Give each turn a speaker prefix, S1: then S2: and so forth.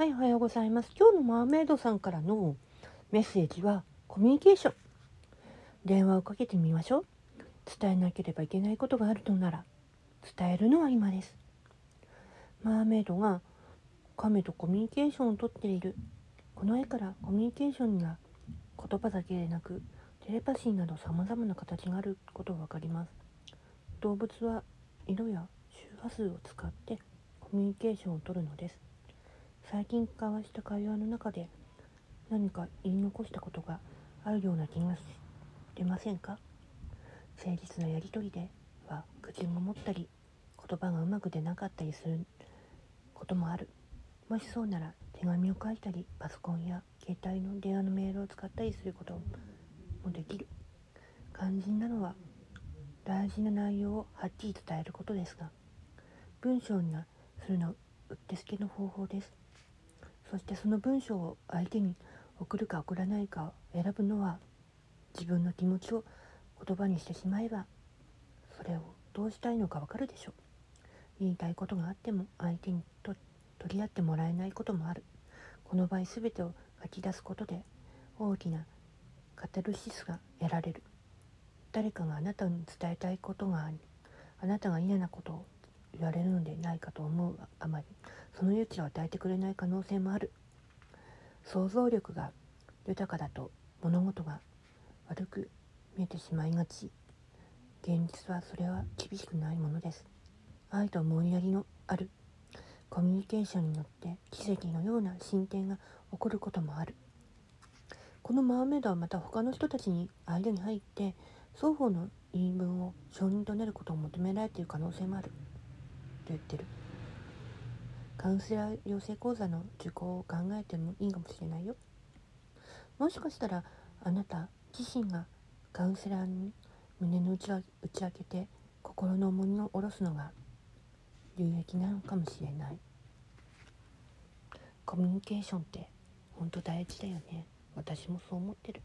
S1: はい、おはようございます。今日のマーメイドさんからのメッセージはコミュニケーション。電話をかけてみましょう。伝えなければいけないことがあるのなら、伝えるのは今です。マーメイドが亀とコミュニケーションをとっている。この絵からコミュニケーションには言葉だけでなく、テレパシーなど様々な形があることがわかります。動物は色や周波数を使ってコミュニケーションをとるのです。最近交わした会話の中で何か言い残したことがあるような気がしてませんか？誠実なやり取りでは口が持ったり言葉がうまく出なかったりすることもある。もしそうなら手紙を書いたりパソコンや携帯の電話のメールを使ったりすることもできる。肝心なのは大事な内容をはっきり伝えることですが文章にはするのうってつけの方法です。そしてその文章を相手に送るか送らないかを選ぶのは自分の気持ちを言葉にしてしまえばそれをどうしたいのかわかるでしょう。言いたいことがあっても相手にと取り合ってもらえないこともある。この場合全てを書き出すことで大きなカタルシスが得られる。誰かがあなたに伝えたいことがありあなたが嫌なことを言われるのでないかと思うあまりその余地を与えてくれない可能性もある。想像力が豊かだと物事が悪く見えてしまいがち。現実はそれは厳しくないものです。愛と思いやりのある。コミュニケーションによって奇跡のような進展が起こることもある。このマーメイドはまた他の人たちに間に入って双方の言い分を承認となることを求められている可能性もある。言ってる。カウンセラー養成講座の受講を考えてもいいかもしれないよ。もしかしたらあなた自身がカウンセラーに胸の内を打ち明けて心の重荷を下ろすのが有益なのかもしれない。コミュニケーションって本当大事だよね。私もそう思ってる。